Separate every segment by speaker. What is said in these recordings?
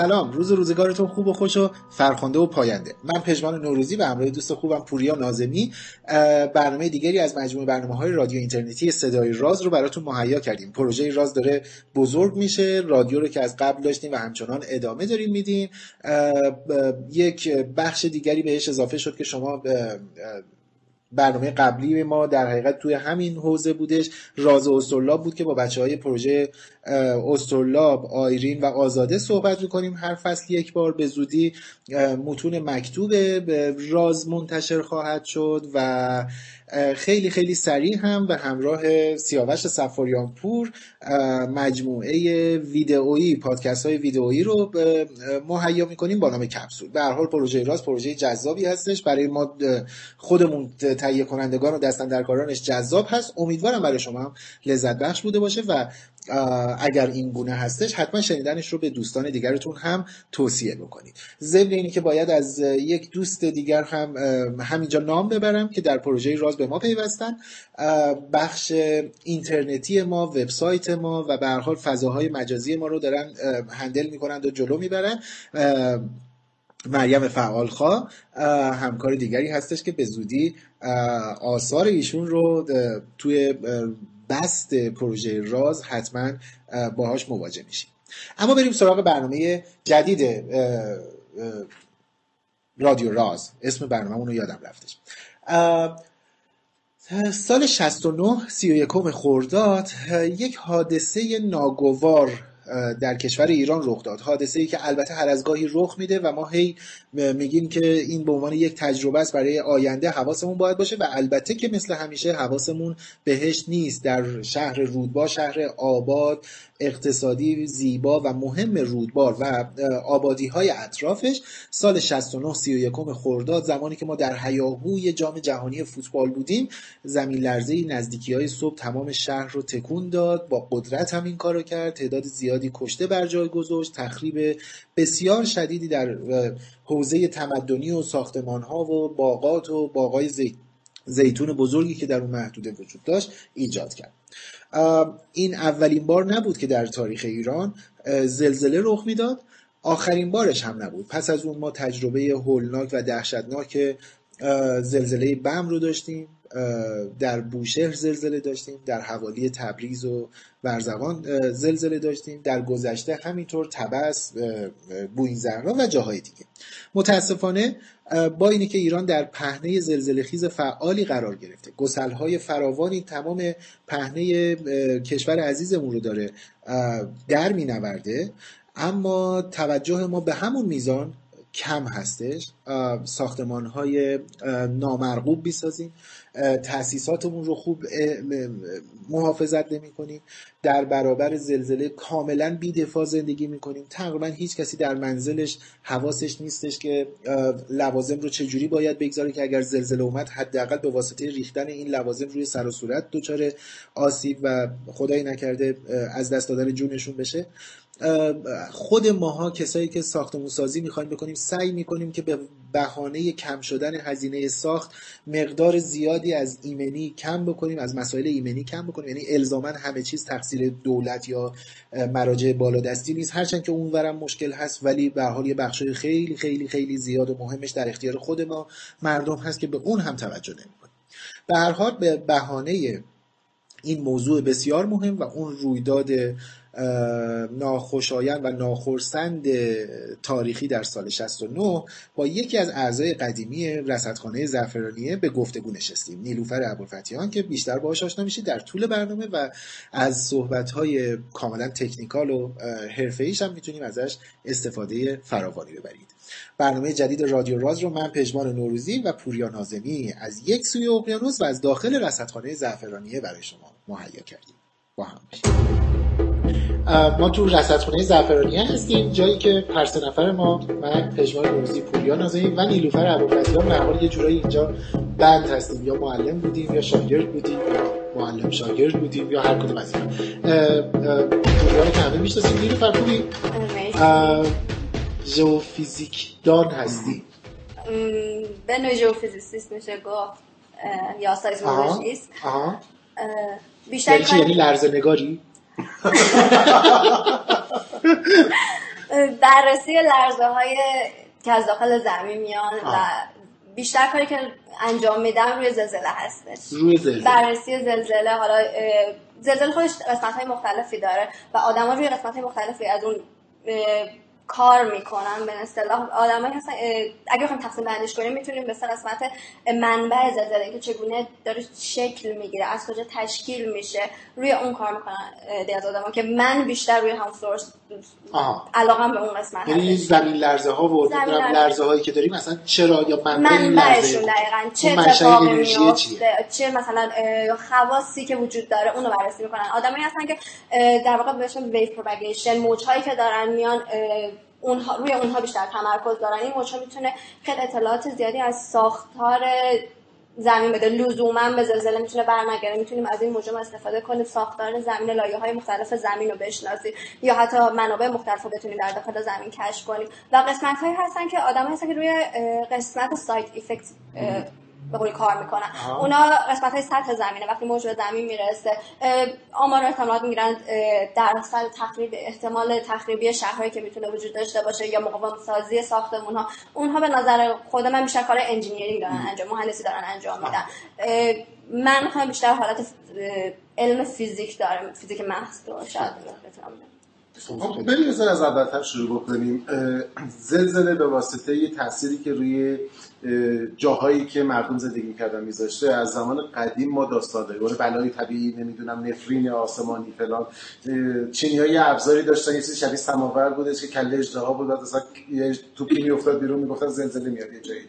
Speaker 1: سلام. روز روزگارتون خوب و خوش و فرخنده و پاینده. من پژمان نوروزی و همراه دوست خوبم پوریا نازمی. برنامه دیگری از مجموعه برنامه های رادیو اینترنتی صدای راز رو براتون مهیا کردیم. پروژه راز داره بزرگ میشه. رادیو رو که از قبل داشتیم و همچنان ادامه داریم میدیم. یک بخش دیگری بهش اضافه شد که شما برنامه قبلی ما در حقیقت توی همین حوزه بودش. راز استرلاب بود که با بچه های پروژه استرلاب آیرین و آزاده صحبت می‌کنیم هر فصل یک بار. به زودی متون مکتوب راز منتشر خواهد شد و خیلی خیلی سریع هم به همراه سیاوش سفاریان پور مجموعه ویدئویی پادکست های ویدئویی رو مهیا می‌کنیم با نام کپسول. به هر حال پروژه راست پروژه جذابی هستش. برای ما خودمون تهیه کنندگان و دستندرکارانش جذاب هست. امیدوارم برای شما هم لذت بخش بوده باشه و اگر این گونه هستش حتما شنیدنش رو به دوستان دیگرتون هم توصیه بکنید. ضمن اینی که باید از یک دوست دیگر هم همینجا نام ببرم که در پروژه راز به ما پیوستن. بخش اینترنتی ما وبسایت ما و به هر حال فضاهای مجازی ما رو دارن هندل می‌کنند و جلو می‌برن. مریم فعالخوا همکار دیگری هستش که به زودی آثار ایشون رو توی بست پروژه راز حتما باهاش مواجه میشیم. اما بریم سراغ برنامه جدید رادیو راز. اسم برنامه رو یادم رفتش. سال 69 31 خرداد یک حادثه ناگوار در کشور ایران رخ داد. حادثه ای که البته هر از گاهی رخ میده و ما هی میگیم که این به عنوان یک تجربه است برای آینده حواسمون باید باشه و البته که مثل همیشه حواسمون بهش نیست. در شهر رودبا شهر آباد اقتصادی زیبا و مهم رودبار و آبادی های اطرافش سال 69 31 خرداد زمانی که ما در هیاهوی جام جهانی فوتبال بودیم زمین لرزه نزدیکی های صبح تمام شهر رو تکون داد با قدرت هم این کارو کرد تعداد زیادی کشته بر جای گذاشت تخریب بسیار شدیدی در حوزه تمدنی و ساختمان ها و باغات و باغای زیتون بزرگی که در اون محدوده وجود داشت ایجاد کرد. این اولین بار نبود که در تاریخ ایران زلزله رخ می‌داد. آخرین بارش هم نبود. پس از اون ما تجربه هولناک و دهشتناک زلزله بم رو داشتیم در بوشهر زلزله داشتیم در حوالی تبریز و برزوان زلزله داشتیم در گذشته همینطور تبس بوین زهرا و جاهای دیگه. متاسفانه با اینی که ایران در پهنه زلزله خیز فعالی قرار گرفته. گسلهای فراوانی تمام پهنه کشور عزیزمون رو داره در می نورده اما توجه ما به همون میزان کم هستش. ساختمان های نامرغوب بیسازیم تاسیساتمون رو خوب محافظت نمی کنیم در برابر زلزله کاملا بی دفاع زندگی می کنیم تقریبا هیچ کسی در منزلش حواسش نیستش که لوازم رو چجوری باید بگذاره که اگر زلزله اومد حداقل به واسطه ریختن این لوازم روی سر و صورت دچار آسیب و خدایی نکرده از دست دادن جونشون بشه. خود ماها کسایی که ساختمون سازی می‌خوایم بکنیم سعی می‌کنیم که به بهانه کم شدن هزینه ساخت مقدار زیادی از ایمنی کم بکنیم از مسائل ایمنی کم بکنیم. یعنی الزاما همه چیز تقصیر دولت یا مراجع بالادستی نیست. هرچند که اونورم مشکل هست ولی به حال یه بخشای خیلی خیلی خیلی زیاد و مهمش در اختیار خود ما مردم هست که به اون هم توجه نمی‌کنیم به هر حال به بهانه این موضوع بسیار مهم و اون رویداد ناخوشایند و ناخرسند تاریخی در سال 69 با یکی از اعضای قدیمی رصدخانه زعفرانیه به گفتگو نشستیم. نیلوفر ابوالفتیان که بیشتر باهاش آشنا میشید در طول برنامه و از صحبت‌های کاملا تکنیکال و حرفه‌ایش هم می‌تونیم ازش استفاده فراوانی ببرید. برنامه جدید رادیو راز رو من پژمان نوروزی و پوریا نازمی از یک سوی اقیانوس و از داخل رصدخانه زعفرانیه برای شما مهیا کردیم. با هم ما تو رصدخونه زعفرانیه هستیم جایی که هر سه نفر ما من پژمان نوروزی پوریا نازمی و نیلوفر ابوالفتیان به حال یه جورایی اینجا بند هستیم. یا معلم بودیم یا شاگرد بودیم یا معلم شاگرد بودیم یا هر کدوم از اینا. پوریا رو که همه می‌شناسیم. نیلوفر خوبی؟ ژئوفیزیک دان هستی
Speaker 2: به نوع ژئوفیزیسیست میشه گفت یا سایزمولوژیست
Speaker 1: بیشتر یعنی لرزه نگاری؟
Speaker 2: بررسی لرزه های که از داخل زمین میان و بیشتر کاری که انجام میدم روی زلزله هستش.
Speaker 1: روی زلزله.
Speaker 2: بررسی زلزله حالا زلزله خودش قسمت های مختلفی داره و آدما روی قسمت های مختلفی از اون کار می‌کنن به اصطلاح آدمایی هستن اگه بخوایم تقسیم بندیش کنیم می‌تونیم به قسمت منبع زلزله که چگونه داره شکل می‌گیره از کجا تشکیل میشه روی اون کار می‌کنن دی از آدما که من بیشتر روی هم سورس علاقم به اون قسمت
Speaker 1: یعنی زمین لرزه ها و لرزه. هایی که داریم مثلا چرا یا منبع
Speaker 2: منبعشون دقیقاً. چه اتفاقی میفته چه مثلا خواصی که وجود داره؟ اونو بررسی می‌کنن. آدمایی هستن که در واقع بهشون ویو پروپاگیشن موجهایی که دارن میان اونها روی اونها بیشتر تمرکز دارن. این موجها می‌تونه خیلی اطلاعات زیادی از ساختار زمین بده. لزوما به زلزله می‌تونه برنگره می‌تونیم از این موجم استفاده کنیم. ساختار زمین لایه های مختلف زمین رو بشناسیم. یا حتی منابع مختلف بتونیم در داخل زمین کشف کنیم. و قسمت هایی هستن که آدم هستن که روی قسمت سایت افکت به قولی کار می‌کنن. اونا قسمت های سطح زمینه وقتی موج زمین می‌رسه آمار احتمالات می‌گیرن درصد تخریب احتمال تخریبی شهرهایی که می‌تونه وجود داشته باشه یا مقاوم سازی ساختمون ها اونها به نظر خود من بیشتر کار engineering دارن انجام مهندسی دارن انجام میدن. من می‌خوام بیشتر حالت علم فیزیک دارم فیزیک محض رو شاید
Speaker 3: خب. بریم از اولتر شروع بکنیم. زلزله به واسطه یه تأثیری که روی جاهایی که مردم زندگی می‌کردن میذاشته. از زمان قدیم ما داستان داریم. بلای طبیعی نمی‌دونم نفرین آسمانی فلان. چینی های ابزاری داشتن. یه شبیه سماور بودش که کله اجدها بود. مثلا یه توپی میافتاد بیرون می‌گفتن زلزله میاد یه جایی.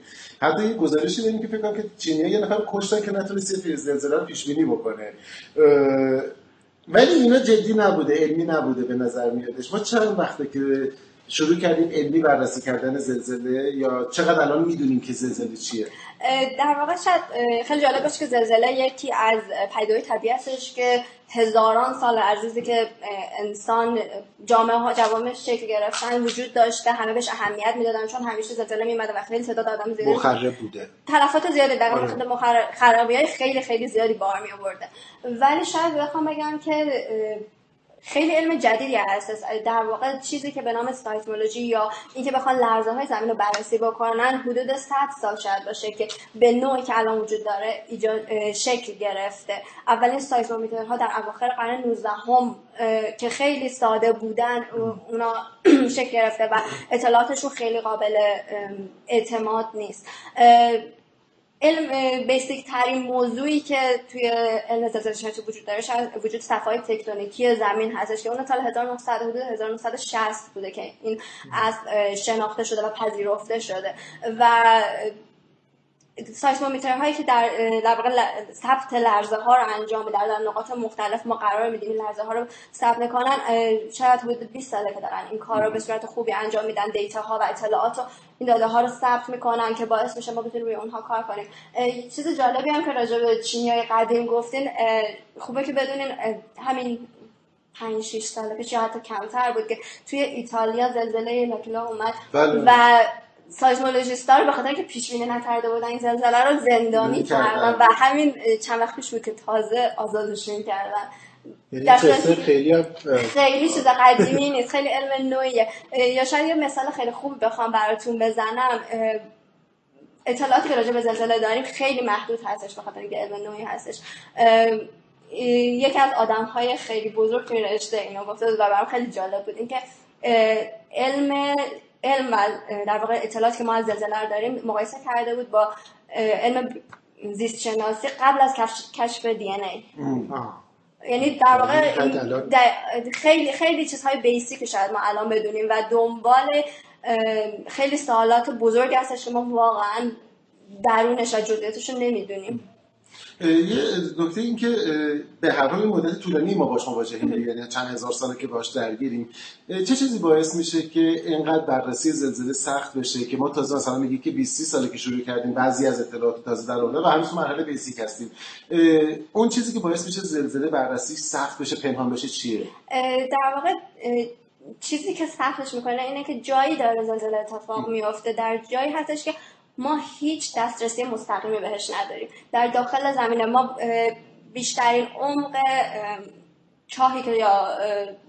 Speaker 3: حتی یه گزارشی داریم که فکر کنم که چینی یه نفر کشتن که نتونست زلزله رو پیش بینی بکنه ولی اینا جدی نبوده علمی نبوده به نظر میادش. ما چند وقته که شروع کردیم علمی بررسی کردن زلزله یا چقدر الان می‌دونیم که زلزله چیه؟
Speaker 2: در واقع شاید خیلی جالب باشه که زلزله یکی از پیدای طبیعی هستش که هزاران سال عزیزی که انسان جامعه ها جوامع شکل گرفتن وجود داشته همه بهش اهمیت می‌دادن چون همیشه زلزله میومده و خیلی تعداد آدم زیادی
Speaker 1: مخرب بوده.
Speaker 2: تلفات زیاده در واقع خرابی های خیلی خیلی زیادی بار می آورده ولی شاید بخوام بگم که خیلی علم جدیدی هست. در واقع چیزی که به نام سایسمولوژی یا اینکه بخوان لرزه های زمین رو بررسی بکنن حدود 100 سال شاید باشه که به نوعی که الان وجود داره شکل گرفته. اولین سایسمومیترها در اواخر قرن 19 هم که خیلی ساده بودن اونا شکل گرفته و اطلاعاتشون خیلی قابل اعتماد نیست. علم بیسیک ترین موضوعی که توی علم زلزله وجود داره وجود صفای تکتونیکی زمین هستش که اون سال 1900 حدود 1960 بوده که این از شناخته شده و پذیرفته شده. و سایسمومیتر هایی که در در واقع ثبت لرزه ها رو انجام میدن در نقاط مختلف ما قرار میدیم لرزه ها رو ثبت می‌کنن شاید حدود 20 ساله که دارن این کار رو به صورت خوبی انجام میدن دیتا ها و اطلاعات و این داده ها رو ثبت می‌کنن که باعث میشه ما بتونیم روی اونها کار کنیم چیز جالبی هم که راجع به های قدیم گفتین خوبه که بدونین همین 5 6 سال پیش یا حتی کمتر بود که توی ایتالیا زلزله لاکیلا اومد بله. و سایزمولوژیستا رو به خاطر اینکه پیش بینی نکرده بودن این زلزله رو زندانی کردن و همین چند وقت پیش بود که تازه آزادشون کردن.
Speaker 1: یعنی خیلی
Speaker 2: خیلی چیز قدیمی نیست خیلی علم نوعیه. یا شاید یه مثال خیلی خوب بخوام براتون بزنم. اطلاعاتی که راجع به زلزله داریم خیلی محدود هستش به خاطر اینکه علم نوعی هستش. یکی از آدم های خیلی بزرگ توی رشته اینو گفته و برام خیلی جالب بود اینکه علم علم و در واقع اطلاعاتی که ما از زلزله داریم مقایسه کرده بود با علم زیست شناسی قبل از کشف دی ان ای. یعنی در واقع خیلی خیلی چیزهای بیسیک شاید ما الان بدونیم و دنبال خیلی سوالات بزرگ هستش که ما واقعا درونش و جزئیاتش رو نمی‌دونیم.
Speaker 3: یه نکته این که به هر حال مدت طولانی ما باش مواجهیم یعنی چند هزار ساله که باش درگیریم. چه چیزی باعث میشه که اینقدر بررسی زلزله سخت بشه که ما تازه مثلا میگی که 20 ساله که شروع کردیم بعضی از اطلاعات تازه در اونه و هنوز مرحله بیسیک هستیم. اون چیزی که باعث میشه زلزله بررسی سخت بشه پنهان بشه چیه؟
Speaker 2: در واقع چیزی که سختش می‌کنه اینه که جایی داره زلزله اتفاق میفته در جایی هستش که ما هیچ دسترسی مستقیمی بهش نداریم. در داخل زمین ما بیشترین عمق چاهی که یا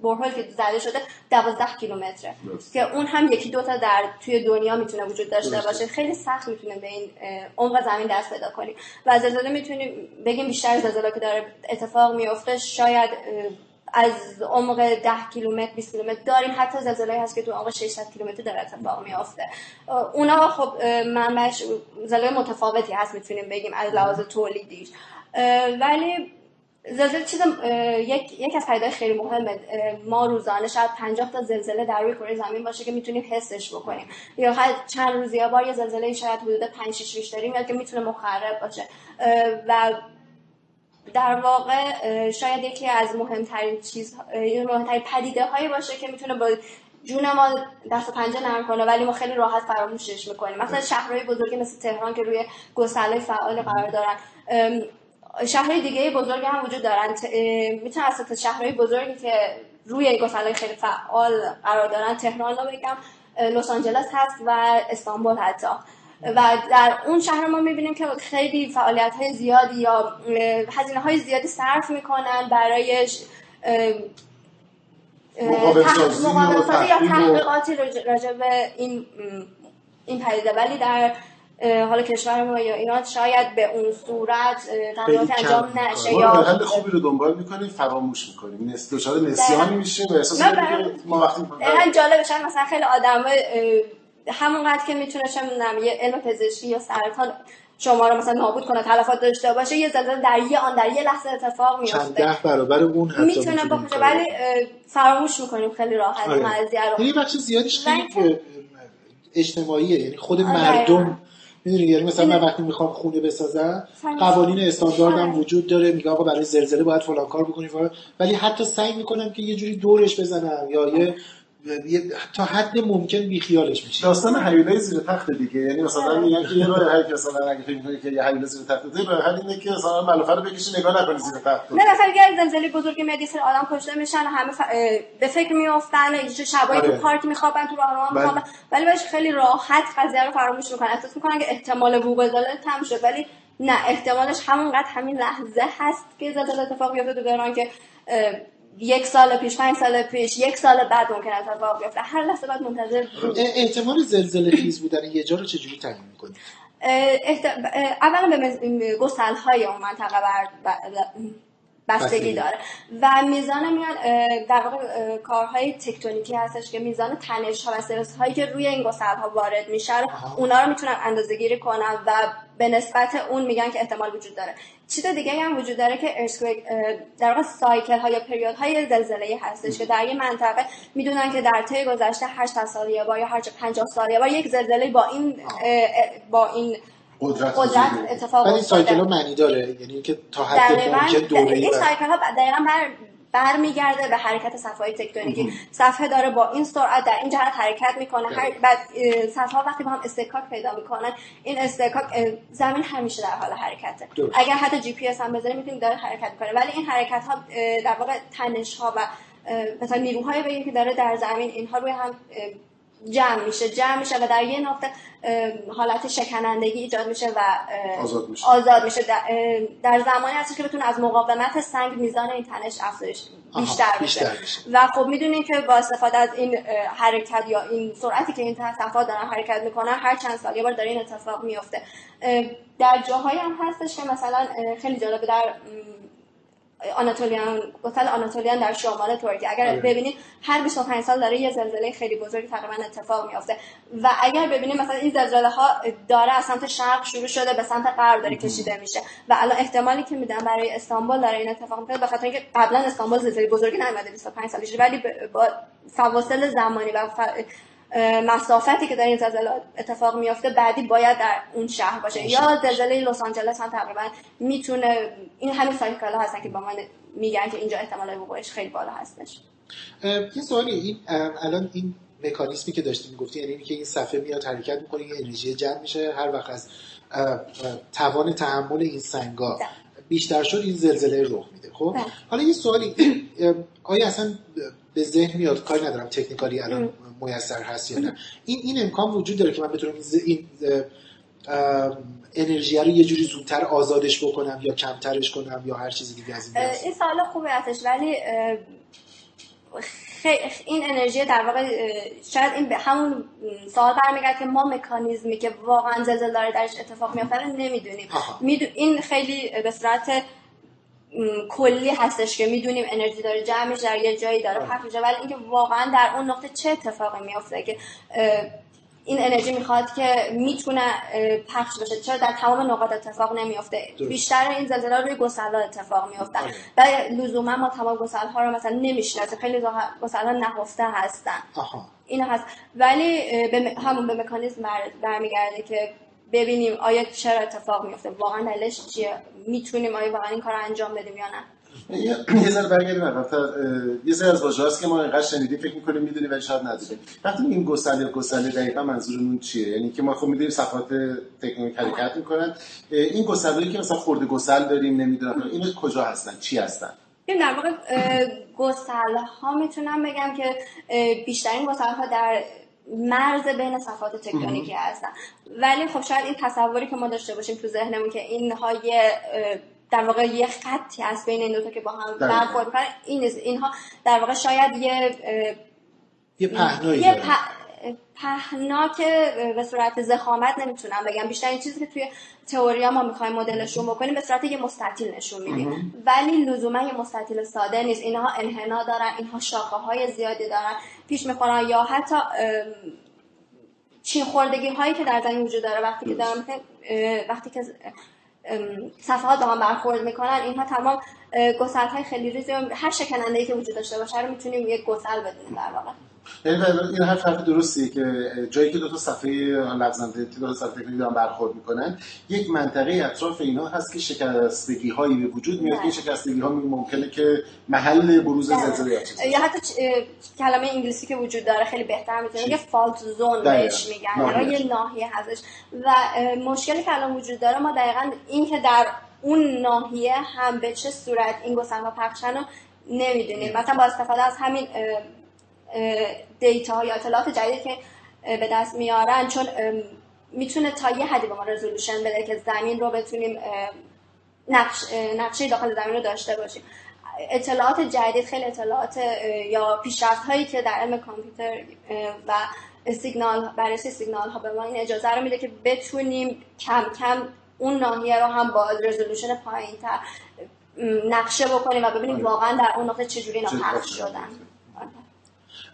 Speaker 2: برهول که زده شده دوازده کیلومتره. که اون هم یکی دوتا در توی دنیا می‌تونه وجود داشته باشه. خیلی سخت می‌تونه به این عمق زمین دست پیدا کنیم. و زلزله می‌تونیم بگیم بیشتر زلزله که داره اتفاق میفته شاید از عمق 10 کیلومتر 20 کیلومتر داریم. حتی زلزله هست که تو عمق 600 کیلومتر داره اتفاق میافته. اونا خب منبعش زلزله متفاوتی هست می‌تونیم بگیم از لحاظ تولیدیش. ولی زلزله چیز یک یک از پدیدهای خیلی مهمه. ما روزانه شاید 50 تا زلزله در روی کره زمین باشه که می‌تونیم حسش بکنیم. یا هر چند روزی یا بار یه زلزله شاید حدود 5 6 ریشتری میاد که می‌تونه مخرب باشه. و در واقع شاید یکی از مهمترین چیز مهمترین پدیده هایی باشه که می‌تونه با جون ما دست و پنجه نرم کنه ولی ما خیلی راحت فراموشش می‌کنیم. مثلا شهرهای بزرگی مثل تهران که روی گسله فعال قرار دارن. شهرهای دیگه بزرگ هم وجود دارن. می‌تونم از شهرهای بزرگی که روی گسله خیلی فعال قرار دارن تهران رو بگم. لس آنجلس هست و استانبول حتی. و در اون شهر ما می‌بینیم که خیلی فعالیت های زیادی یا هزینه های زیادی صرف می‌کنن برای
Speaker 3: مقابل
Speaker 2: یا تحقیقاتی راجع به این این پدیده. ولی در حالا کشور ما یا ایران شاید به اون صورت تحقیقات انجام نشه یا
Speaker 3: حل خوبی رو دنبال می‌کنیم فراموش می‌کنیم. دچار نسیانی میشه به احساس ما وقتی
Speaker 2: جالب شاید مثلا خیلی آدم همونقدر که می‌تونه چه یه علم پزشکی یا سرطان شما رو مثلا نابود کنه تلفات داشته باشه یه زلزله در یه آن در یه لحظه اتفاق میفته چند
Speaker 1: ده برابر اون حتی
Speaker 2: می‌تونه باشه ولی فراموش می‌کنیم خیلی راحت آره.
Speaker 1: رو یه بخش زیادیش خیلی اجتماعیه یعنی خود آره. مردم می‌دونی یعنی مثلا من وقتی می‌خوام خونه بسازم قوانین استانداردم آره. وجود داره میگه آقا برای زلزله باید فلان کار بکنی ولی حتی سعی می‌کنم که یه جوری دورش بزنم یا یه تا حد ممکن بیخیالش میشه
Speaker 3: داستان حیولای زیر تخت دیگه. یعنی مثلا میگن که یه راه هر مثلا اگه فکر کنی که یه حیوله زیر تخت دیگه راه حل اینه که مثلا ملافه رو بکشی نگاه نکنی زیر تخت.
Speaker 2: نه مثلا اگر زلزله بزرگ مدیسر آدم کشته میشن همه ف... به فکر میافتن یه شبای آره. تو پارک میخوابن تو راهرو بله. میخوابن. ولی باش خیلی راحت قضیه رو فراموش می‌کنن. احساس می‌کنن که احتمال وقوع زلزله تم شد. ولی نه احتمالش همونقدر همین لحظه هست که زلزله اتفاق بیفته تو دوران که یک سال پیش پنج سال پیش یک سال بعد ممکن اتفاق بیفته. هر لحظه بعد منتظر
Speaker 1: احتمال زلزله خیز بودن یه جا رو چجوری تعیین می‌کنید
Speaker 2: اولا به گسل های اون منطقه بستگی داره. و میزان میاد در واقع کارهای تکتونیکی هستش که میزان تنش ها و استرس هایی که روی این گسل ها وارد میشه اونا رو می‌تونن اندازه گیری کنن و به نسبت اون میگن که احتمال وجود داره. چیز دیگه هم وجود داره که ارسکویک در واقع سایکل ها یا پریود های زلزله هستش که در یه منطقه می‌دونن که در طی گذشته 8 سال یا با یا هر 50 سال یا با یک زلزله با این با این قدرت, قدرت اتفاق
Speaker 1: ولی cycle ها معنی داره. یعنی که تا حد ممکن دوره
Speaker 2: این cycle ها دقیقا بر برمیگرده به حرکت صفحه تکتونیکی. صفحه داره با این سرعت در این جهت حرکت می‌کنه. هر بعد صفحه ها وقتی با هم اصطکاک پیدا می‌کنن این اصطکاک زمین همیشه در حال حرکته اگر حتی جی پی اس هم بذاریم می‌تونیم داره حرکت می‌کنه. ولی این حرکت ها در واقع تنش ها و مثلا نیروهای بگیم که داره در زمین اینها روی هم جمع میشه جمع میشه و در یه نقطه حالت شکنندگی ایجاد میشه و
Speaker 3: آزاد میشه,
Speaker 2: آزاد میشه. در, زمانی هستش که بتونه از مقاومت سنگ میزان این تنش افزایش بیشتر, بشه. و خب می‌دونیم که با استفاده از این حرکت یا این سرعتی که این صفحات دارن حرکت می‌کنن هر چند سال یه بار داره این اتفاق میفته در جاهایی هم هستش که مثلا خیلی جالبه در آناتولیان گوتل آناتولیان در شمال ترکیه. اگر آره. ببینید هر 25 سال داره یه زلزله خیلی بزرگی تقریبا اتفاق میافته. و اگر ببینید مثلا این زلزله ها داره از سمت شرق شروع شده به سمت غرب داره کشیده میشه. و الان احتمالی که میدن برای استانبول داره این اتفاق میفته به خاطر اینکه قبلا استانبول زلزله بزرگی نیومده 25 سال ولی با فواصل زمانی و مسافتی که در این زلزله اتفاق میافته بعدی باید در اون شهر باشه. یا زلزله لس آنجلس هم تقریبا می‌تونه این همین سایکل هستن که با من میگن که اینجا احتمال وقوعش خیلی بالا هستش.
Speaker 1: یه سوالی این الان این مکانیزمی که داشتیم گفتی یعنی که این صفحه میاد حرکت می‌کنه این انرژی جمع میشه هر وقت از توان تحمل این سنگا بیشتر شد این زلزله رخ میده خب؟ بله. حالا یه سوالی آیا اصلا به ذهن میاد؟ کاری ندارم تکنیکالی الان میسر هست یا نه. این این امکان وجود داره که من بتونم این انرژی رو یه جوری زودتر آزادش بکنم یا کمترش کنم یا هر چیزی دیگه از این
Speaker 2: این سوال خوبه ولی این انرژی در واقع شاید این به همون سوال برمیگرد که ما مکانیزمی که واقعا زلزله داره درش اتفاق میفته رو نمی‌دونیم. این خیلی به صورت کلی هستش که می‌دونیم انرژی داره جمع میشه در یه جایی داره پخش میشه. ولی اینکه واقعا در اون نقطه چه اتفاقی میفته که این انرژی می‌خواد که می‌تونه پخش بشه؟ چرا در تمام نقاط اتفاق نمیافته؟ بیشتر این زلزله روی گسلا اتفاق میافتن آره. و لزوما ما تمام گسل ها رو مثلا نمی‌شناسیم خیلی گسل ها نهفته هستن. این هست. ولی به همون به مکانیزم برمیگرده که ببینیم آیا چرا اتفاق میفته. واقعا دلش چیه؟ می‌تونیم آیا واقعا این کار انجام بدیم یا نه؟
Speaker 3: یه ذره برگردیم عقب‌تر یه سری از واژه‌هاست که ما اینقدر شنیدیم فکر می‌کنیم می‌دونیم ولی شاید ندونیم. وقتی این گسله گسله دقیقا منظورمون چیه؟ یعنی که ما خب می‌دونیم صفات تکنیک حرکت می‌کنن. این گسله‌ای که مثلا خورده گسل داریم نمی‌دونم اینا کجا هستن؟ چی هستن؟
Speaker 2: این در واقع گسله ها می‌تونم بگم که بیشترین گسله ها در مرز بین صفات تکتونیکی هستن. ولی خب شاید این تصوری که ما داشته باشیم تو ذهنمون که اینها یه در واقع یه خطی هست بین این دوتا که با هم برخورد می‌کنن این اینها در واقع شاید یه
Speaker 1: یه پهنایی
Speaker 2: یه پهنا که به صورت زخامت نمی‌تونم بگم. بیشتر این چیزی که توی تئوریا ما می‌خوایم مدلشون بکنیم به صورت یه مستطیل نشون میدیم ولی لزوما یه مستطیل ساده نیست. اینها انحنا دارن اینها شاخه های زیادی دارن. پیش می‌خورن یا حتی چین خوردگی هایی که در زمین وجود داره وقتی که دارم وقتی که صفحات با هم برخورد می‌کنن اینها تمام گسل های خیلی ریزی هر شکننده ای که وجود داشته باشه رو می‌تونیم یک گسل بدونیم در واقع.
Speaker 3: یعنی این حرف حرف درستیه که جایی که دو تا صفحه لغزنده دو تا صفحه دارن برخورد می‌کنن یک منطقه اطراف اینا هست که شکستگی هایی به وجود میاد این شکستگی ها ممکنه که محل بروز زلزله
Speaker 2: یا حتی کلمه انگلیسی که وجود داره خیلی بهتر می‌تونه یه فالت زون بهش میگن. یه ناحیه هستش. و مشکلی که الان وجود داره ما دقیقا این که در اون ناحیه هم به چه صورت این گسن ها پخشن رو نمی‌دونیم. مثلا با استفاده از همین دیتا یا اطلاعات جدید که به دست میارن چون می‌تونه تا یه حدی به ما رزولوشن بده که زمین رو بتونیم نقش نقشه داخل زمین رو داشته باشیم. اطلاعات جدید خیلی اطلاعات یا پیشرفت هایی که در علم کامپیوتر و سیگنال بررسی سیگنال ها به ما این اجازه رو میده که بتونیم کم کم اون ناحیه رو هم با رزولوشن پایین تر نقشه بکنیم و ببینیم آره. واقعا در اون نقطه چجوری اینا پخش شدن.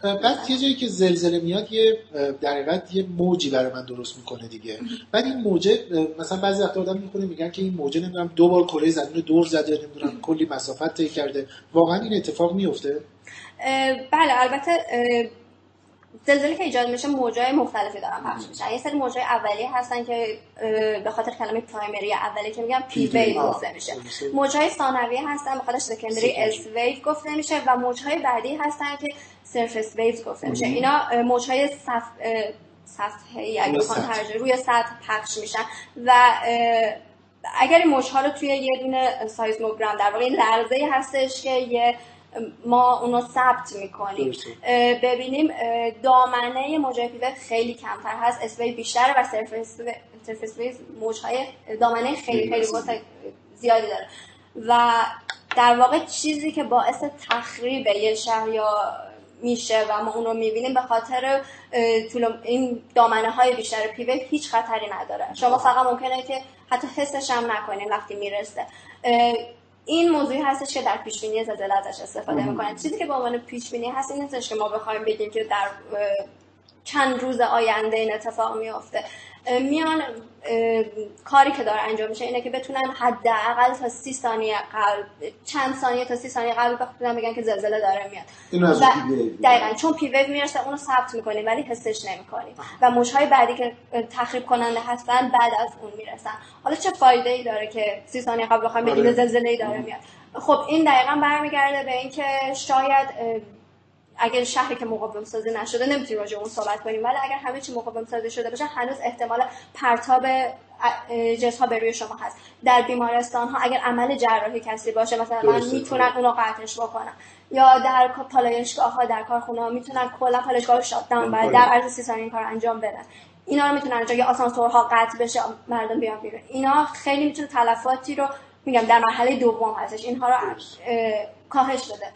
Speaker 1: بعد یه جایی که زلزله میاد یه در یه موجی برای من درست می‌کنه دیگه. بعد این موجه مثلا بعضی وقتا آدم می‌خونه میگن که این موجه نمی‌دونم دو بار کره زمین رو دور زده نمی‌دونم کلی مسافت طی کرده. واقعا این اتفاق میفته
Speaker 2: بله البته زلزله که ایجاد میشه موجای مختلفی دارن پخش میشن. یه سری موجای اولیه هستن که به خاطر کلمه primary اولیه که میگم P wave گفته میشه. موجای ثانویه هستن به خاطر secondary S wave گفته میشه و موجهای بعدی هستن که surface waves گفته میشه. اینا موجهای صف صفحه اگه روی سطح. پخش میشن و اگر این موجها رو توی یه دونه seismogram در واقع این لرزه هستش که یه ما اونو ثبت می‌کنیم. ببینیم دامنه P wave خیلی کمتر هست. S wave بیشتره و سرفس ویز موجهای دامنه خیلی خیلی زیادی داره. و در واقع چیزی که باعث تخریب یه شهر یا میشه و ما اون رو می‌بینیم به خاطر طول این دامنه های بیشتر پیوه هیچ خطری نداره. شما فقط ممکنه که حتی حسش هم نکنین وقتی می‌رسه. این موضوعی هستش که در پیش بینی زلزله ازش استفاده می‌کنن. چیزی که به عنوان پیش بینی هست این هستش که ما بخوایم بگیم که در چند روز آینده این اتفاق میافته. میان کاری که داره انجام میشه اینه که بتونن حداقل تا سی ثانیه قبل چند ثانیه تا سی ثانیه قبل بخوام بگن که زلزله داره میاد. دقیقا چون پی ویو می‌رسه اونو ثبت می‌کنیم ولی حسش نمی‌کنیم. و موجهای بعدی که تخریب کننده هستن بعد از اون می‌رسن. حالا چه فایده ای داره که سی ثانیه قبل بخوام بگیم آره. زلزله ای داره میاد. خب این دقیقا برمیگرده به اینکه شاید اگر شهری که مقاوم سازی نشده نمی‌تونیم راجع اون صحبت کنیم. ولی اگر همه چی مقاوم سازی شده باشه هنوز احتمال پرتاب جنس ها به روی شما هست. در بیمارستان ها اگر عمل جراحی کسی باشه مثلا من می‌تونن اونو قطعش بکنم. یا در پالایشگاه ها در کارخونه ها می‌تونن کلا پالایشگاه رو شات داون در عرض سی ثانیه این کار انجام بدن. اینا رو می‌تونن جای آسانسورها قطع بشه مردم بیان بیرون. اینا خیلی می‌تونه تلفاتی رو میگم در مرحله دوم هستش اینها رو کاهش بده.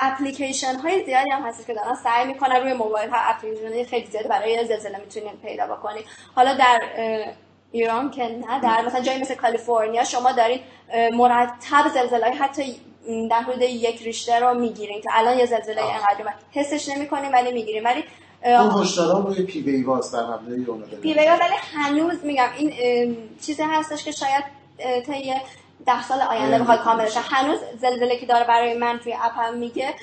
Speaker 2: اپلیکیشن های زیادی هم هستش که دارن سعی می‌کنن روی موبایل ها اپلیکیشن خیلی زیاد برای زلزله می‌تونید پیدا بکنید حالا در ایران که نه در مثلا جایی مثل کالیفرنیا شما دارین مرتب زلزله های حتی در حدود یک ریشتر رو می‌گیرین که الان یه زلزله اینقدر حسش نمی‌کنیم ولی می‌گیریم ولی
Speaker 3: اون هشدارا روی P wave و S در اون
Speaker 2: P وی ولی هنوز میگم این چیزی هستش که شاید تا یه ده سال آینده بخواد کامل بشه هنوز زلزله که داره برای من توی اپم میگه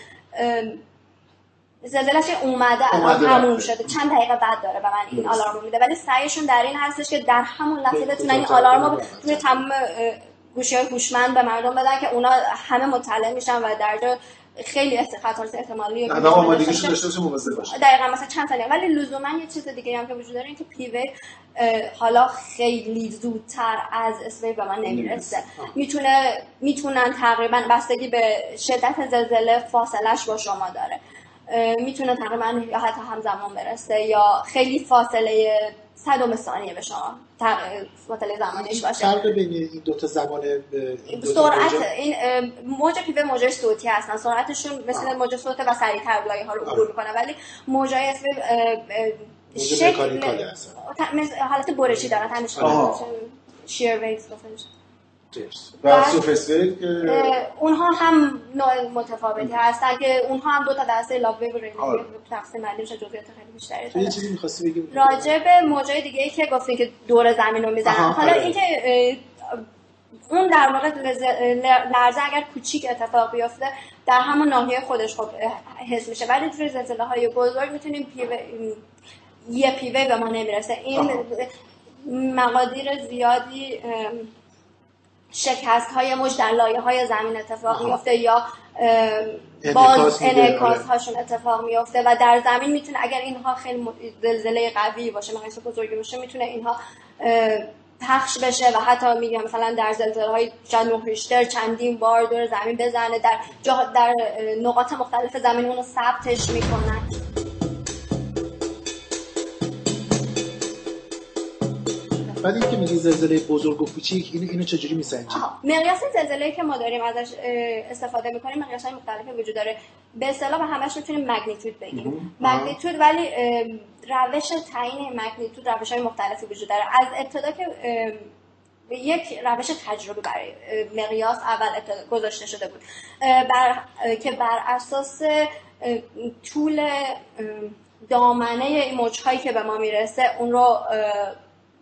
Speaker 2: زلزله که اومده الان تموم شده. چند دقیقه بعد داره به من این آلارم میده. ولی سعیشون در این هستش که در همون لحظه بتونن این آلارم رو توی تمام گوشی های هوشمند به مردم بدن که اونا همه مطلع میشن و در خیلی خطرات احتمالی
Speaker 3: آدم آمادگیش داشته باشه. مواظب باشه.
Speaker 2: دقیقاً مثلا چند ثانیه. ولی لزوما یه چیز دیگه هم که وجود داره این که پیوه حالا خیلی زودتر از اسوی به من نمی‌رسه. می‌تونه می‌تونن تقریبا بستگی به شدت زلزله فاصلش با شما داره. می‌تونه تقریبا یا حتی همزمان برسه یا خیلی فاصله صدم ثانیه به شما. فاصله زمانیش باشه.
Speaker 1: فرق بین این دو تا زمان
Speaker 2: سرعت این موج پیوه موج صوتی هستن. سرعتشون مثل موج صوت و سریعتر لایه ها رو عبور می‌کنه ولی موجای اسم
Speaker 1: شکل
Speaker 2: حالت برشی دارن همیشه شیر ویز
Speaker 3: و
Speaker 2: اونها هم نوع متفاوتی هستن که اونها هم دو تا دسته لاو و ریلیف تقسیم بندی میشه جزئیات خیلی بیشتری
Speaker 1: یه چیزی می‌خواستی بگیم
Speaker 2: راجع به موجای دیگه ای که گفتین که دور زمین رو می‌زنن. حالا آره. اینکه اون در واقع لرزه اگر کوچیک اتفاق بیفته در همون ناحیه خودش خب حس میشه. ولی توی زلزله های بزرگ می‌تونیم پیوه یه پیوه به ما نمی‌رسه. این مقادیر زیادی شکست های موج در لایه های زمین اتفاق میفته یا باز انعکاس هاشون اتفاق میفته و در زمین می‌تونه اگر اینها خیلی زلزله قوی باشه مقیاس بزرگی باشه می‌تونه اینها پخش بشه و حتی میگم مثلا در زلزله های شاید چندین بار دور زمین بزنه در در نقاط مختلف زمین اونو ثبتش می‌کنن.
Speaker 1: بعد اینکه میگی زلزله بزرگ و کوچیک اینو اینو چجوری میسنجی؟
Speaker 2: مقیاس زلزله که ما داریم ازش استفاده می‌کنیم مقیاس های مختلفی وجود داره. به اصطلاح همش می‌تونیم مگنیتود بگیم مگنیتود ولی روش تعیین مگنیتود روش های مختلفی وجود داره. از ابتدا که یک روش تجربه برای مقیاس اول گذاشته شده بود. بر... که بر اساس طول دامنه موجهایی که به ما می‌رسه اون رو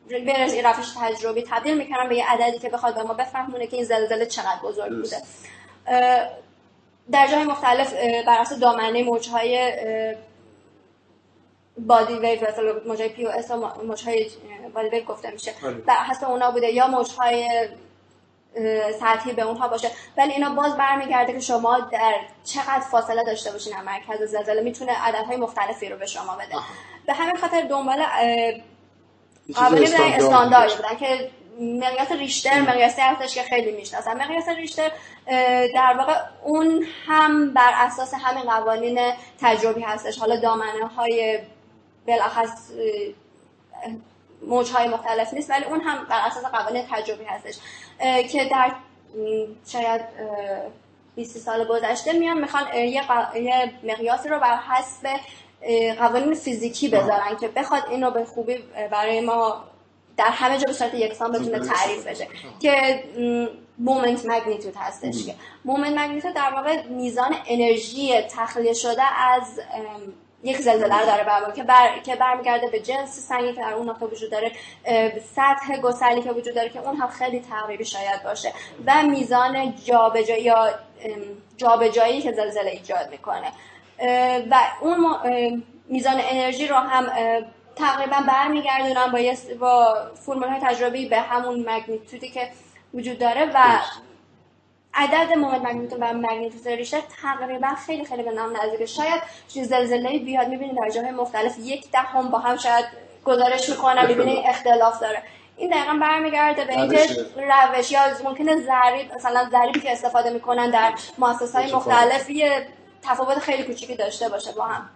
Speaker 2: این روش تجربی تبدیل می‌کنم به یه عددی که بخواد به ما بفهمونه که این زلزله چقدر بزرگ بوده. در جای مختلف بر اساس دامنه موجهای body wave مثلا موجهای P و S و موجهای body wave گفته میشه. بر حسب اونا بوده یا موجهای سطحی به اونها باشه. ولی اینا باز برمیگرده که شما در چقدر فاصله داشته باشین از مرکز زلزله می‌تونه عددهای مختلفی رو به شما بده. به همین خاطر دنبال بودن استاندارد بودن که مقیاس ریشتر مقیاسی هستش که خیلی می‌شناسن مقیاس ریشتر در واقع اون هم بر اساس همین قوانین تجربی هستش. حالا دامنه های بالاخص موج های مختلف نیست ولی اون هم بر اساس قوانین تجربی هستش. که در شاید 20 سال گذشته میان می‌خوان یه, یه مقیاسی رو بر حسب قوانین فیزیکی بذارن که بخواد اینو به خوبی برای ما در همه جا به صورت یکسان بتونه تعریف بشه. که moment magnitude هستش که. moment magnitude در واقع میزان انرژی تخلیه شده از یک زلزله رو داره برمیگرده که بر که برمیگرده به جنس سنگی که در اون نقطه وجود داره سطح گسلی که وجود داره که اون هم خیلی تقریبی شاید باشه و میزان جابجایی یا جابجایی که زلزله ایجاد می‌کنه. و اون میزان انرژی رو هم تقریبا برمیگردونم با با فرمول های تجربی به همون مگنیتودی که وجود داره و عدد مومنت مگنیتود و مگنیتود ریشتر تقریبا خیلی خیلی به نام نزدیک. شاید زلزله بیاد می‌بینید در جاهای مختلف یک دهم با هم شاید گزارش می‌کنن ببینید اختلاف داره. این دقیقا برمیگرده به اینکه روش یا ممکنه ضریب مثلا ضریبی که استفاده می‌کنن در مؤسسات های مختلف یه تفاوت خیلی کوچیکی داشته باشه با هم.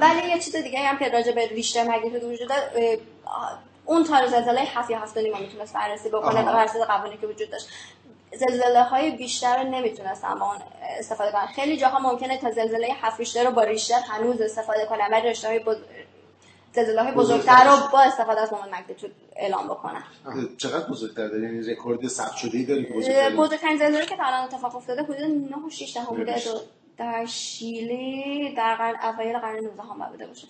Speaker 2: ولی یه چیز دیگه هم که راجع به Richter magnitude وجود داره اون تا زلزله هفت یا هفت ما می‌تونست بررسی بکنه بر اساس قوانینی که وجود داشت. زلزله های بیشتر رو نمی‌تونستن با اون استفاده کنن خیلی جاها ممکنه تا زلزله هفت ریشتر رو با ریشتر هنوز استفاده کنن ولی رشته های زلزله های بزرگتر رو با استفاده از moment magnitude اعلام بکنن.
Speaker 3: چقدر بزرگتر داری؟ یعنی رکورد ثبت شده ای داری که
Speaker 2: بزرگترین؟ زلزله که تا الان اتفاق افتاده حدود 9 و 6 دهم بوده. در شیلی در قرن اوایل قرن 19 هم بوده باشه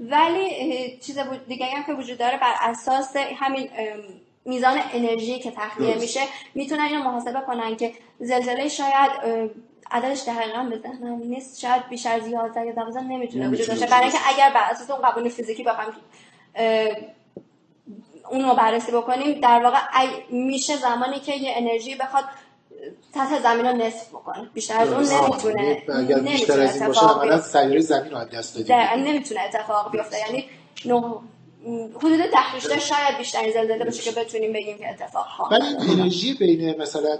Speaker 2: ولی چیز دیگه هم که وجود داره بر اساس همین میزان انرژی که تخلیه میشه می‌تونن اینو محاسبه کنن که زلزله شاید عددش دقیقا به ذهنم نیست شاید بیش از 11 یا 12 نمی‌تونه وجود داشته. برای اینکه اگر بر اساس اون قوانین فیزیکی بخوایم اون رو بررسی بکنیم در واقع میشه زمانی که یه انرژی بخواد سطح زمین رو نصف بکنه بیشتر از اون نمی‌تونه
Speaker 1: اگر بیشتر از این باشه اولا سیاره زمین رو از دست دادیم.
Speaker 2: نمی‌تونه اتفاق بیفته. یعنی حدود ده ریشتر شاید بیشتر زلزله باشه که بتونیم بگیم که اتفاق
Speaker 1: ولی انرژی بین مثلا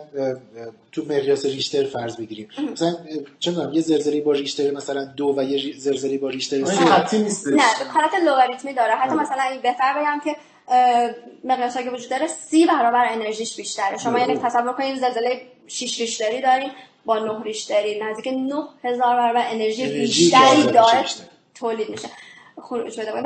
Speaker 1: تو مقیاس ریشتر فرض بگیریم. مثلا چه می‌دونم یه زلزله با ریشتر مثلا دو و یه زلزله با ریشتر
Speaker 3: سه.
Speaker 2: نه حالت لوگاریتمی داره. حتی مثلا این بهتر بگم که مقیاس که وجود داره سی برابر انرژیش بیشتره. شما یعنی تصور کنید زلزله 6 ریشتری دارین با 9 ریشتری نزدیک 9000 برابر انرژی, انرژی بیشتری داره تولید میشه. خروج بده و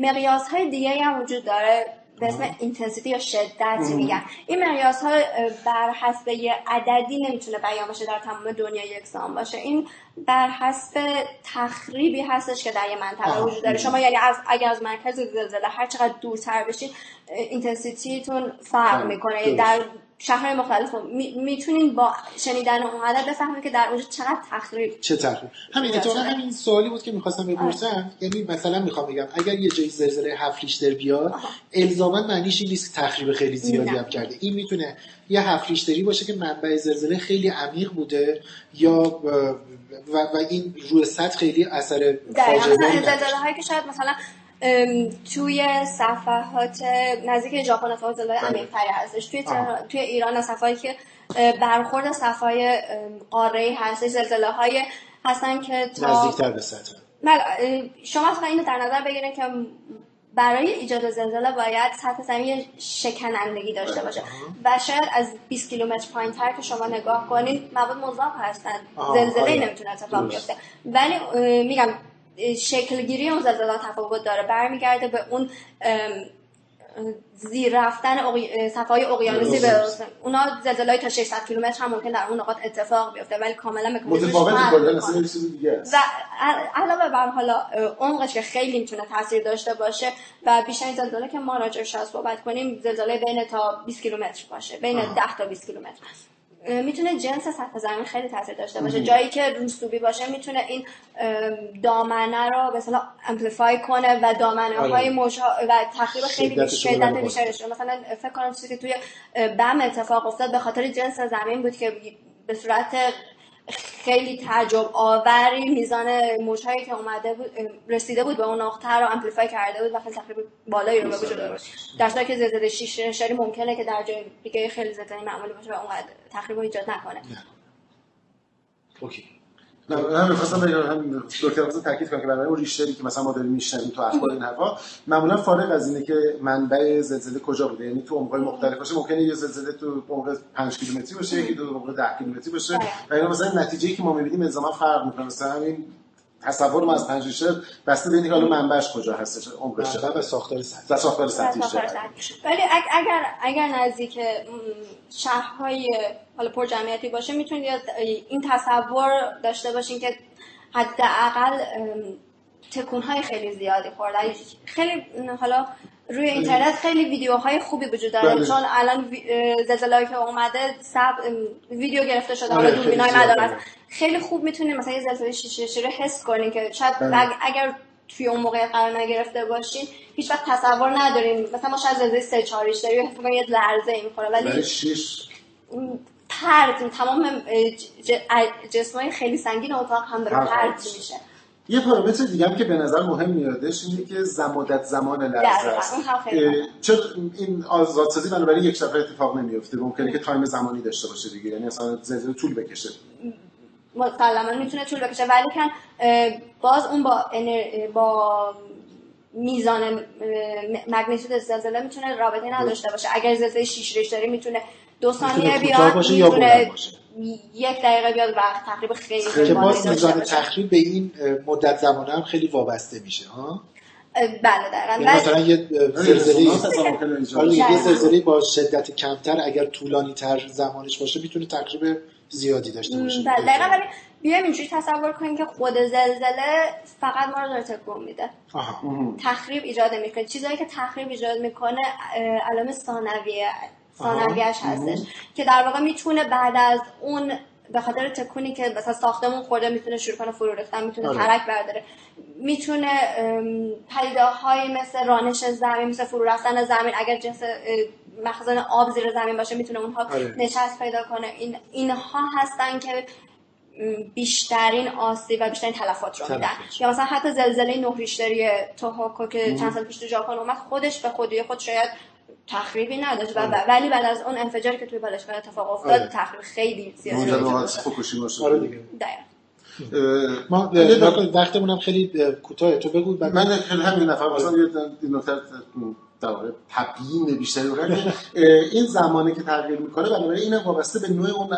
Speaker 2: مقیاس های دیگه هم وجود داره. به اسم intensity یا شدت میگن. این مقیاس ها بر حسب یه عددی نمی‌تونه بیان باشه در تمام دنیا یکسان باشه. این بر حسب تخریبی هستش که در یه منطقه وجود داره. شما یعنی از اگر از مرکز زلزله هر چقدر دورتر بشین intensity تون فرق می‌کنه. در شهرهای مختلف می‌تونین با شنیدن اون عدد بفهمید که در اونجا چقدر تخریب
Speaker 1: چه تخریب. همین اتفاقا همین سوالی بود که می‌خواستم بپرسم. یعنی مثلا می‌خوام بگم اگر یه جایی زلزله هفت ریشتر بیاد الزاما معنیش این نیست تخریب خیلی زیادی هم کرده. این می‌تونه یه هفت ریشتری باشه که منبع زلزله خیلی عمیق بوده یا و, و این روی سطح خیلی اثر فاجعه
Speaker 2: زلزله هایی که شاید مثلا توی صفحات نزدیک ژاپن زلزله بله. عمیق‌تری هستش. توی توی ایران صفحاتی که برخورد صفحای قاره هستش زلزله های هستن که
Speaker 1: تا نزدیکتر به سطح.
Speaker 2: بله، شما اصلا اینو در نظر بگیرین که برای ایجاد زلزله باید سطح زمین شکنندگی داشته باشه. و شاید از 20 کیلومتر پایینتر که شما نگاه کنید مواد مضاف هستن. زلزله نمی‌تونه اتفاق بیفته. ولی میگم شکلگیری اون زلزله تفاوت داره. برمیگرده به اون زیر رفتن صفای اقیانوسی به اونا زلزله تا 600 کیلومتر هم ممکن در اون نقاط اتفاق بیفته ولی کاملا
Speaker 3: متفاوت
Speaker 2: و علاوه بر حالا عمقش که خیلی می‌تونه تاثیر داشته باشه و بیشتر زلزله که ما راجعش صحبت کنیم زلزله بین تا 20 کیلومتر باشه بین 10 تا 20 کیلومتر. می‌تونه جنس سطح زمین خیلی تاثیر داشته باشه. جایی که رسوبی باشه می‌تونه این دامنه رو به اصطلاح امپلیفای کنه و دامنه های آره. و تخریب خیلی شدت بیشتری مثلا فکر کنم چیزی که توی بم اتفاق افتاد به خاطر جنس زمین بود که به صورت خیلی تعجب آوری میزان موجهایی که اومده بود رسیده بود به اون نقطه رو amplify کرده بود و خیلی تخریب بالایی رو به وجود آورد در صورتی که زلزله 6 ریشتری ممکنه که در جای دیگه خیلی زلزله معمولی باشه و اونقدر تخریب ایجاد نکنه.
Speaker 3: okay. نه من می‌خواستم بگم هم دکتر واسه تاکید کنم که برای اون ریشتری که مثلا ما داریم میشنویم تو اخبار این حرفا معمولا فارغ از اینه که منبع زلزله کجا بوده یعنی تو عمق‌های مختلف باشه ممکنه یه زلزله تو عمق 5 کیلومتری باشه یکی تو عمق 10 کیلومتری باشه. و مثلا نتیجه‌ای که ما می‌بینیم الزاما فرق می‌کنه. مثلا همین تصور ما از پنج ریشتر بسته به اینکه حالا منبعش کجا هستش؟ عمقش
Speaker 1: و ساختار سطحی و
Speaker 3: ساختار سطحی
Speaker 2: ولی اگر اگر نزدیک شهرهای حالا پر جمعیتی باشه می‌تونید این تصور داشته باشین که حداقل تکون خیلی زیادی خوردن خیلی حالا روی اینترنت خیلی ویدیوهای خوبی وجود داره. بله. چون الان زلزله که اومده سب ویدیو گرفته شده. حالا آره، دوربینای مدار خیلی خوب می‌تونید مثلا یه زلزله شیشه رو حس کنین که شاید بله. اگر توی اون موقع قرار نگرفته باشین هیچ وقت تصور نداریم. مثلا ما شاید زلزله سه چهار داریم. حس یه لرزه می‌خوره. ولی پرد تمام جسمای خیلی سنگین اتاق هم داره پرد میشه.
Speaker 3: یه پارامتر دیگه هم که به نظر مهم میادش اینه که زمادت زمان لحظه است. چرا این آزادسازی بنابراین یک دفعه اتفاق نمیفته ممکنه که تایم زمانی داشته باشه دیگه. یعنی اصلا زلزله طول بکشه.
Speaker 2: مسلما می‌تونه طول بکشه. ولی کن باز اون با با میزان مگنیتود زلزله می‌تونه رابطه نداشته باشه. اگر زلزله 6 ریشتری می‌تونه دو ثانیه بیاد می‌تونه یک دقیقه بیاد وقت تقریب خیلی
Speaker 1: که باز میزان تخریب به این مدت زمانه هم خیلی وابسته میشه ها؟
Speaker 2: بله دقیقا.
Speaker 1: یعنی مثلا یه زلزله آره، یه زلزله با شدت کمتر اگر طولانی تر زمانش باشه می‌تونه تقریب زیادی داشته باشه.
Speaker 2: بله دقیقا. ولی بیایم اینجوری تصور کنیم که خود زلزله فقط ما رو داره تکون میده. تخریب ایجاد می‌کنه. چیزایی که تخریب ایجاد می‌کنه علامه ثانویه ثانویهش هستش که در واقع می‌تونه بعد از اون به خاطر تکونی که مثلا ساختمون خورده می‌تونه شروع کنه فرو ریختن می‌تونه آره. ترک برداره. می‌تونه پدیده های مثل رانش زمین مثل فرو رفتن زمین اگر جنس مخزن آب زیر زمین باشه می‌تونه اونها آره. نشست پیدا کنه. این اینها هستن که بیشترین آسیب و بیشترین تلفات رو میدن. یا مثلا حتی زلزله نه ریشتری توهوکو که چند سال پیش تو ژاپن اومد خودش به خودی خود شاید تخریبی نداشت و آره. ولی بعد از اون انفجاری که توی بالشگاه اتفاق افتاد آره. تخریب خیلی زیاد
Speaker 1: آره دیگه. ما وقتمون هم خیلی کوتاه. تو بگو
Speaker 3: من خیلی همین نفر مثلا یه نکته در واقع تبیین بیشتری این زمانی که تغییر می‌کنه بنابراین این وابسته به نوع اون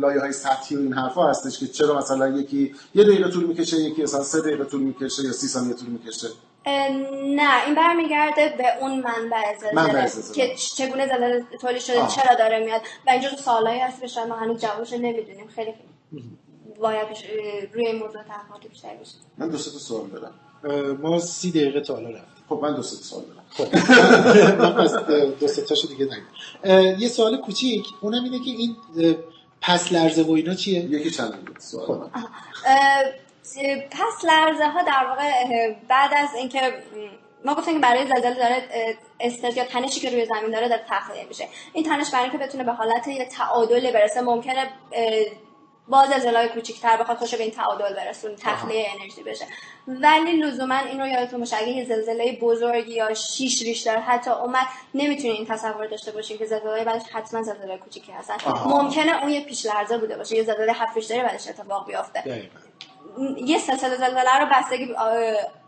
Speaker 3: لایه های سطحی و این حرفا هستش که چرا مثلا یکی یه دقیقه طول می‌کشه یکی مثلا سه دقیقه طول می‌کشه یا سی ثانیه طول می‌کشه.
Speaker 2: نه این برمیگرده به اون منبع زلزله که چگونه زلزله تولید شده چرا داره میاد؟ و اینجا تو سوالایی هست که شاید ما هنوز جوابش نمی‌دونیم. خیلی باید روی این موضوع تحقیقات بیشتر بشه
Speaker 3: من دو سه سوال دارم.
Speaker 1: ما سی دقیقه تا حالا رفتیم.
Speaker 3: خب من دو سه سوال دارم.
Speaker 1: خب. من پس دو سه تاشو دیگه نگم. یه سوال کوچیک. اونم اینه که این پس لرزه و اینا چیه؟
Speaker 3: یکی چند سوال. خب.
Speaker 2: پس لرزه ها در واقع بعد از اینکه ما گفتیم که برای زلزله داره استرس یا تنشی که روی زمین داره داره تخلیه میشه. این تنش برای اینکه بتونه به حالت یه تعادل برسه ممکنه با زلزله کوچیک‌تر بخواد خوش به این تعادل برسون تخلیه انرژی بشه. ولی لزوما این رو یادتون باشه اگه یه زلزله بزرگی یا شیش ریشتر حتی اومد نمی‌تونین این تصور داشته باشین که زلزله بعدش حتما زلزله کوچیکی هستن. ممکنه اون یه پیش لرزه بوده باشه یه زلزله هفت ریشتری بعدش اتفاق بیفته یه سلسله زلزله رو بستگی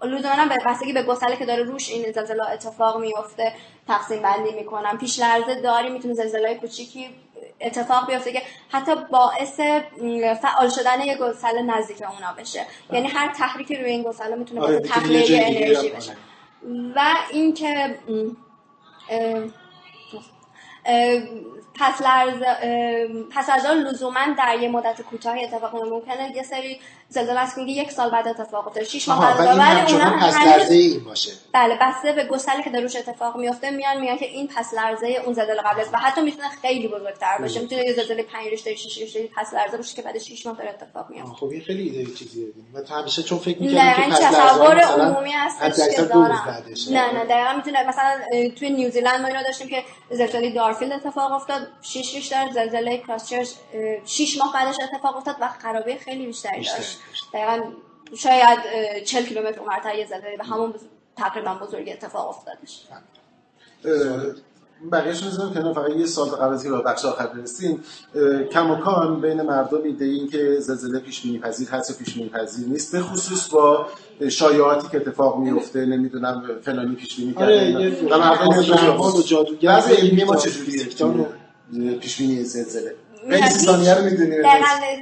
Speaker 2: لزوما به بستگی به گسله که داره روش این زلزله اتفاق میفته تقسیم بندی می‌کنم. پیش لرزه داری می‌تونه زلزله کوچیکی اتفاق بیفته که حتی باعث فعال شدن یه گسله نزدیک اونا بشه. یعنی هر تحریکی روی این گسله می‌تونه آره تخلیه انرژی بشه. و اینکه پس لرز پس از آن لزوما در یه مدت کوتاهی اتفاق ممکنه یه سری زلزله است که یک سال بعد اتفاق افتاده. 6 ماه بعد
Speaker 1: ولی اونم پس لرزه این باشه.
Speaker 2: بله بسته به گسلی که دروش اتفاق میفته میان میان که این پس لرزه اون زلزله قبل است. و حتی می‌تونه خیلی بزرگتر باشه. می‌تونه یه زلزله 5 ریشتر 6 ریشتر پس لرزه باشه که بعد 6 ماه داره اتفاق میفته
Speaker 1: خب این خیلی ایده چیزیه. و تو همیشه چون فکر می‌کردی که پس
Speaker 2: تصور عمومی هست که دارم نه نه دقیقاً می‌تونه مثلا توی نیوزیلند ما اینا داشتیم که زلزله دارفیلد اتفاق افتاد. 6 ریشتر زلزله کراسچرچ 6 ماه بعدش اتفاق افتاد و خرابی خیلی بیشتری داشت. دقیقا شاید 40 کیلومتر اونورتر یه زلزله به همون تقریبا بزرگی اتفاق افتادش
Speaker 3: بقیهش رو کنار فقط یه سال قبل از اینکه بخش آخر برسیم. کماکان بین مردم ایده این که زلزله پیش بینی پذیر هست پیش بینی پذیر نیست به خصوص با شایعاتی که اتفاق میفته نمی‌دونم فلانی پیش بینی کرده
Speaker 1: و مردم و جادوگر
Speaker 3: علمی ما چجوریه؟ پیش بینی زلزله ثانیه رو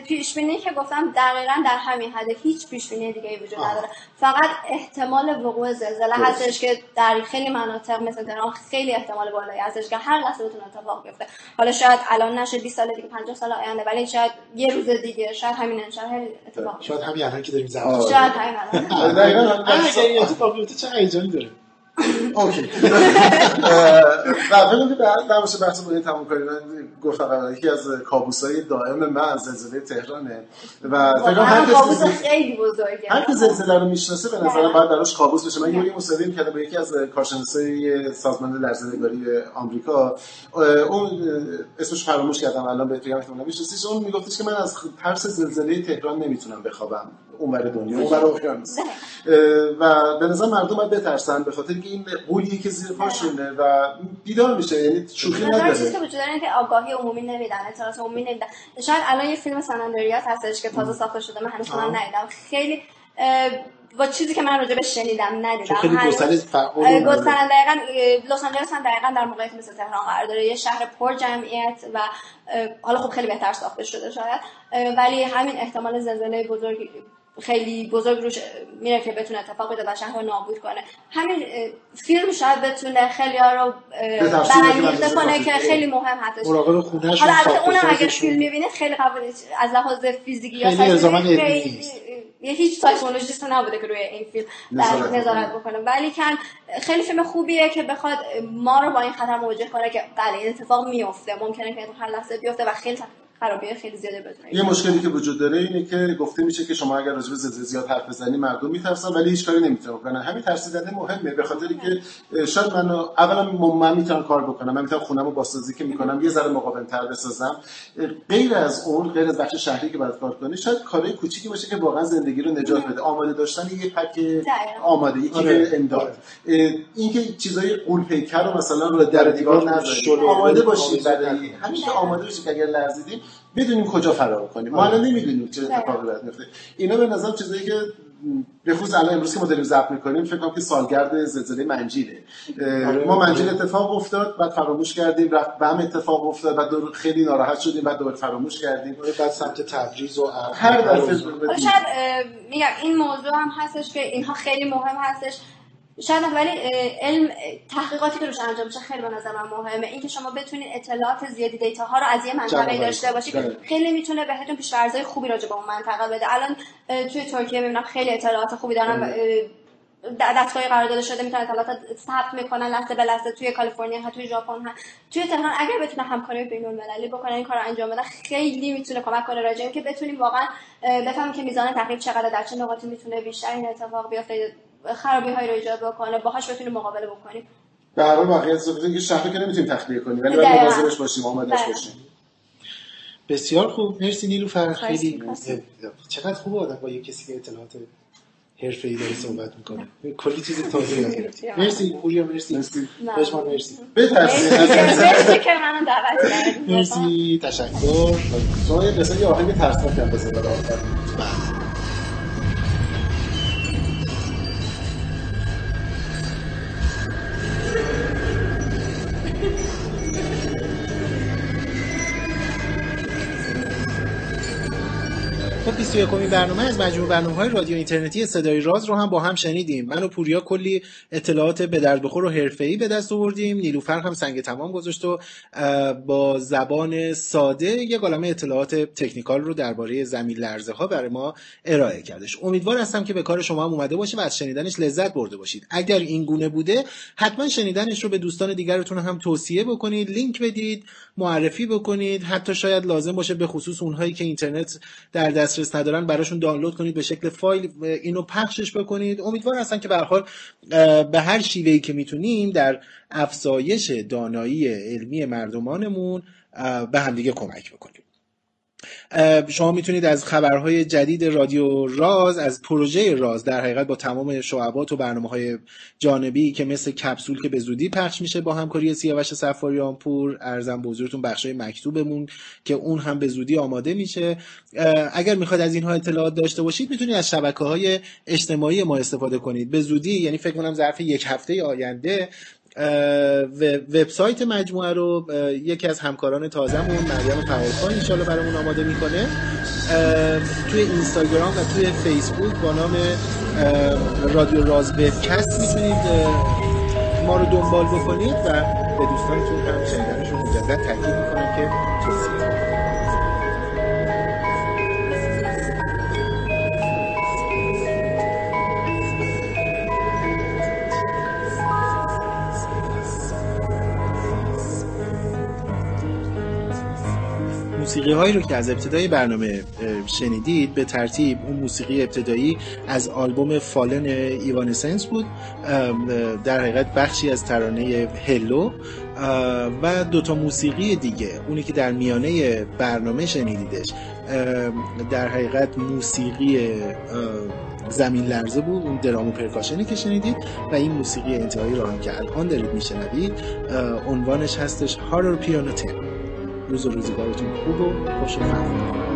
Speaker 2: پیش بینی که گفتم دقیقا در همین حد. هیچ پیش بینی دیگه وجود نداره. فقط احتمال وقوع زلزله هستش که در خیلی مناطق مثل تهران خیلی احتمال بالایی هستش که هر لحظه بتونه اتفاق بیفته. حالا شاید الان نشه 20 سال دیگه 50 سال آینده ولی شاید یه روز دیگه شاید همین انشالله اتفاق
Speaker 1: شاید همین الان که داریم زمان
Speaker 2: شاید همین الان.
Speaker 1: دقیقاً. اتفاق بیفته چه هیجانی داره؟
Speaker 3: اوکی. و بگم که در بحث تموم کنیم من گفتم یکی از کابوسای دائم من زلزله تهرانه. و
Speaker 2: فکر هر کابوس خیلی بزرگه.
Speaker 3: هر کی زلزله رو می‌شناسه به نظر باید براش کابوس بشه. من یه مصاحبه می‌کردم با یکی از کارشناسای سازمان لرزه‌نگاری آمریکا. اون اسمش فراموش کردم الان بهت بگم احتمالاً میشناسیش اون میگفتش که من از ترس زلزله تهران نمی‌تونم بخوابم. اونور دنیا اونور اقیانوس. و به نظر مردم باید بترسن به خاطر که این قولیه که زیر پاشونه و بیدار میشه یعنی شوخی نداره.
Speaker 2: چیزی که وجود داره که آگاهی عمومی نمیدن اطلاعات عمومی نمیدن. شاید الان یه فیلم سنندریات هستش که تازه ساخته شده من هنوز اونم ندیدم. خیلی با چیزی که من راجع به شنیدم ندیدم.
Speaker 1: خیلی گستره فعال
Speaker 2: دقیقاً لس آنجلس هم دقیقاً در موقعیت مثل تهران قرار داره. یه شهر پر جمعیت و حالا خب خیلی بهتر ساخته شده شاید. ولی همین احتمال زلزله بزرگ خیلی بزرگ روش میره که بتونه اتفاق بیفته و شهر رو نابود کنه. همین فیلم شاید بتونه خیلی ها رو برانگیخته کنه که خیلی مهم هستش
Speaker 1: مراقب
Speaker 2: خونه‌ش حالا البته اونم اگر فیلم می‌بینید خیلی قبل از لحاظ فیزیکی یا
Speaker 1: خیلی
Speaker 2: یه هیچ سایکولوژیست نبوده که روی این فیلم نظارت بکنه. ولی کن خیلی فیلم خوبیه که بخواد ما رو با این خطر مواجه کنه که بله این اتفاق میفته ممکنه که هر لحظه بیفته و خیلی خرابی خیلی زیاده بدونه
Speaker 3: یه مشکلی که وجود داره اینه که گفته میشه که شما اگر راجع به زلزله زیاد حرف بزنی مردم میترسن ولی هیچ کاری نمی‌تونن بکنن. همین ترسیدن مهمه به خاطری که شاید من اولا من می‌تونم کار بکنم من می‌تونم خونمو باسازی که می‌کنم یه ذره مقاوم تر بسازم غیر از اون غیر از بخش شهری که باید کار کنی شاید کارهای کوچیکی باشه که واقعا زندگی رو نجات بده. آماده داشتن یه پک آماده یکی آره. امداد. اینکه چیزای قول پیکر رو مثلا رو در دیوار نذاری. آماده باشی برای همین که آماده باشی که اگر لرزیدیم بدونیم کجا فرار کنیم. ما الان نمی‌دونیم چه اتفاقی باید میفته اینا به نظر چیزایی که به خصوص الان امروز که ما داریم ضبط می‌کنیم فکر کنم که سالگرد زلزله منجیله آره. ما منجیل اتفاق افتاد بعد فراموش کردیم رفت بم اتفاق افتاد بعد خیلی ناراحت شدیم بعد دوباره فراموش کردیم.
Speaker 1: بعد سمت تبریز و
Speaker 2: هر دفعه شاید میگم این موضوع هم هستش که اینها خیلی مهم هستش. شاید ولی علم تحقیقاتی که روش انجام میشه خیلی به نظر من مهمه. اینکه شما بتونید اطلاعات زیادی دیتا ها رو از یه منطقه داشته باشید. خیلی می‌تونه بهتون پیش‌فرض‌های خوبی راجع به اون منطقه بده. الان توی ترکیه می‌بینم خیلی اطلاعات خوبی دارن. دستگاهی قرار داده شده می‌تونن اطلاعات ثبت می‌کنن لحظه به لحظه توی کالیفرنیا ها توی ژاپن ها توی تهران اگر بتونن همکاری بین المللی بکنن این کار رو انجام بدن خیلی می‌تونه کمک کنه راجع که بتونیم واقعا بفهمیم که میزان تخریب چقدر در چه نقاطی می‌تونه بیشتر این اتفاق بیفته. خرابی های رو ایجاد بکنه باهاش بتونیم مقابله بکنیم
Speaker 3: به هر حال واقعیت که شهر که نمی‌تونیم تخلیه کنیم ولی باید مواظبش باشیم آمادهش باشیم.
Speaker 1: بسیار خوب. مرسی نیلوفر خیلی چقدر خوبه آدم با یه کسی که اطلاعات حرفه ای داره صحبت می‌کنه. کلی چیز تازه یاد گرفتی مرسی. پوریا مرسی. مرسی. بشمان مرسی.
Speaker 2: مرسی. که منو دعوت کردید.
Speaker 1: مرسی. تشکر. شما یه قصه آهنگ ترسناک هم بزنید. 21 برنامه از مجموع برنامه های رادیو اینترنتی صدای راز رو هم با هم شنیدیم. من و پوریا کلی اطلاعات به درد بخور و حرفه‌ای به دست آوردیم. نیلوفر هم سنگ تمام گذاشت و با زبان ساده یه عالمه اطلاعات تکنیکال رو درباره زمین لرزه ها برای ما ارائه کردش. امیدوار هستم که به کار شما هم اومده باشه و از شنیدنش لذت برده باشید. اگر این گونه بوده حتما شنیدنش رو به دوستان دیگرتون هم توصیه بکنید لینک بدید معرفی بکنید. حتی شاید لازم باشه به خصوص اونهایی که اینترنت در دسترس ندارن براشون دانلود کنید به شکل فایل اینو پخشش بکنید. امیدوار هستم که به به هر شیوهی که می‌تونیم در افزایش دانایی علمی مردمانمون به همدیگه کمک بکنیم. شما می‌تونید از خبرهای جدید رادیو راز از پروژه راز در حقیقت با تمام شعبات و برنامه های جانبی که مثل کپسول که به زودی پخش میشه با همکاری سیاوش سفاریان پور ارزم بزرگتون بخشای مکتوبمون که اون هم به زودی آماده میشه. اگر می‌خواد از اینها اطلاعات داشته باشید می‌تونید از شبکه های اجتماعی ما استفاده کنید. به زودی یعنی فکر کنم ظرف یک هفته آینده وبسایت مجموعه رو یکی از همکاران تازهمون مریم فعالخان انشالله برامون آماده می‌کنه. توی اینستاگرام و توی فیسبوک با نام رادیو راز وبکست می‌تونید ما رو دنبال بکنید و به دوستانتون هم شنیدنشون مجدد تاکید می‌کنم که موسیقی هایی رو که از ابتدای برنامه شنیدید به ترتیب اون موسیقی ابتدایی از آلبوم Fallen Evanescence بود در حقیقت بخشی از ترانه Hello و دوتا موسیقی دیگه. اونی که در میانه برنامه شنیدیدش در حقیقت موسیقی زمین لرزه بود اون درام و percussion ی که شنیدید و این موسیقی انتهایی رو هم که الان دارید میشنوید عنوانش هستش هارر پیانو روز و روزگارتون خوب و خوش و